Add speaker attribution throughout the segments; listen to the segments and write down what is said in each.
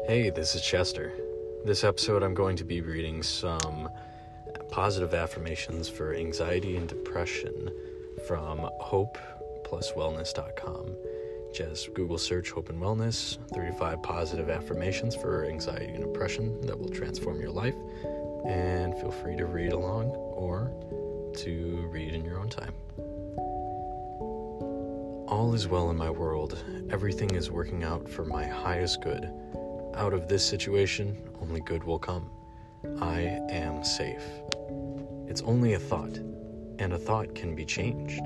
Speaker 1: Hey, this is Chester. This episode, I'm going to be reading some positive affirmations for anxiety and depression from hopepluswellness.com. Just Google search Hope and Wellness, 35 positive affirmations for anxiety and depression that will transform your life. And feel free to read along or to read in your own time. All is well in my world. Everything is working out for my highest good. Out of this situation, only good will come. I am safe. It's only a thought, and a thought can be changed.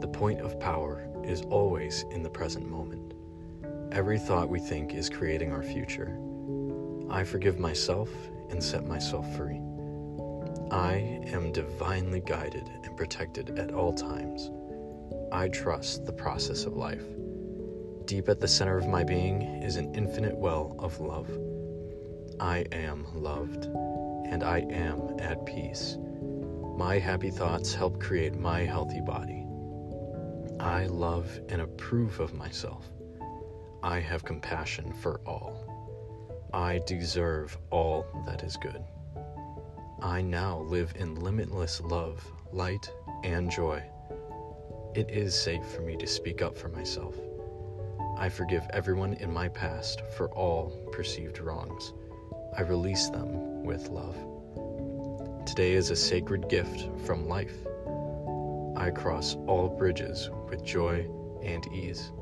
Speaker 1: The point of power is always in the present moment. Every thought we think is creating our future. I forgive myself and set myself free. I am divinely guided and protected at all times. I trust the process of life. Deep at the center of my being is an infinite well of love. I am loved, and I am at peace. My happy thoughts help create my healthy body. I love and approve of myself. I have compassion for all. I deserve all that is good. I now live in limitless love, light, and joy. It is safe for me to speak up for myself. I forgive everyone in my past for all perceived wrongs. I release them with love. Today is a sacred gift from life. I cross all bridges with joy and ease.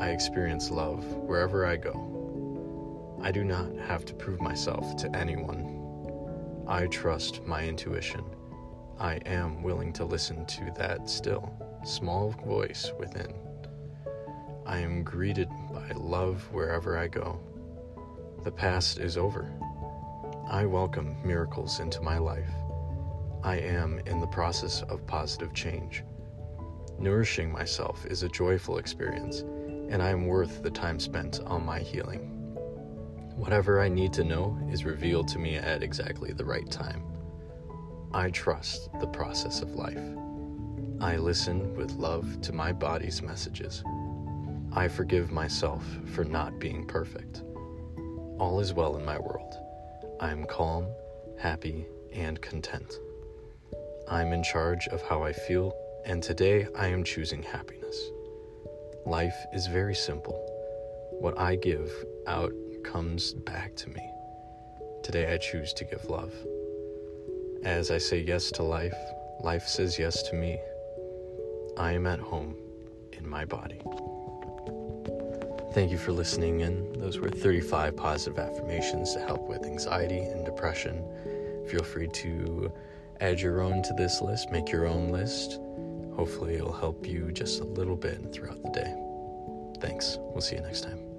Speaker 1: I experience love wherever I go. I do not have to prove myself to anyone. I trust my intuition. I am willing to listen to that still, small voice within. I am greeted by love wherever I go. The past is over. I welcome miracles into my life. I am in the process of positive change. Nourishing myself is a joyful experience, and I am worth the time spent on my healing. Whatever I need to know is revealed to me at exactly the right time. I trust the process of life. I listen with love to my body's messages. I forgive myself for not being perfect. All is well in my world. I am calm, happy, and content. I'm in charge of how I feel, and today I am choosing happiness. Life is very simple. What I give out comes back to me. Today I choose to give love. As I say yes to life, life says yes to me. I am at home in my body. Thank you for listening in. Those were 35 positive affirmations to help with anxiety and depression. Feel free to add your own to this list, make your own list. Hopefully, it'll help you just a little bit throughout the day. Thanks. We'll see you next time.